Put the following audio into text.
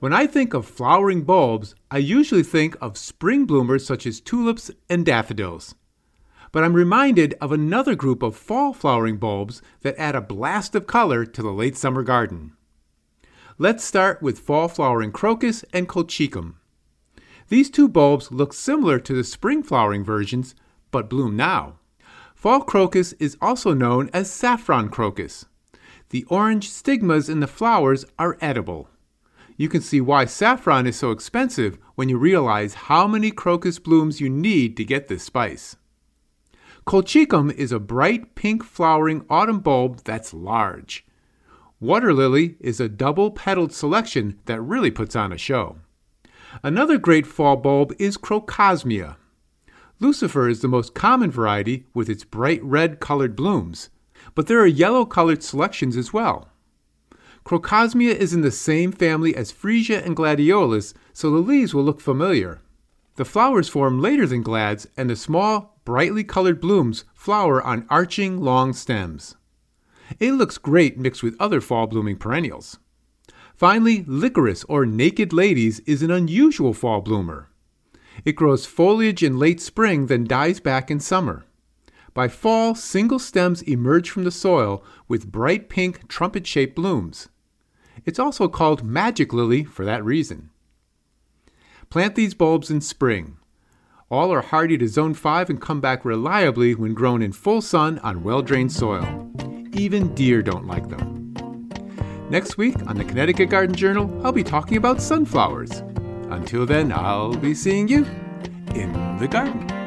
When I think of flowering bulbs, I usually think of spring bloomers such as tulips and daffodils. But I'm reminded of another group of fall flowering bulbs that add a blast of color to the late summer garden. Let's start with fall flowering crocus and colchicum. These two bulbs look similar to the spring flowering versions, but bloom now. Fall crocus is also known as saffron crocus. The orange stigmas in the flowers are edible. You can see why saffron is so expensive when you realize how many crocus blooms you need to get this spice. Colchicum is a bright pink flowering autumn bulb that's large. Water lily is a double petaled selection that really puts on a show. Another great fall bulb is Crocosmia. Lucifer is the most common variety with its bright red colored blooms, but there are yellow colored selections as well. Crocosmia is in the same family as Freesia and Gladiolus, so the leaves will look familiar. The flowers form later than glads, and the small, brightly colored blooms flower on arching, long stems. It looks great mixed with other fall blooming perennials. Finally, lycoris or naked ladies is an unusual fall bloomer. It grows foliage in late spring, then dies back in summer. By fall, single stems emerge from the soil with bright pink trumpet shaped blooms. It's also called magic lily for that reason. Plant these bulbs in spring. All are hardy to zone 5 and come back reliably when grown in full sun on well drained soil. Even deer don't like them. Next week on the Connecticut Garden Journal, I'll be talking about sunflowers. Until then, I'll be seeing you in the garden.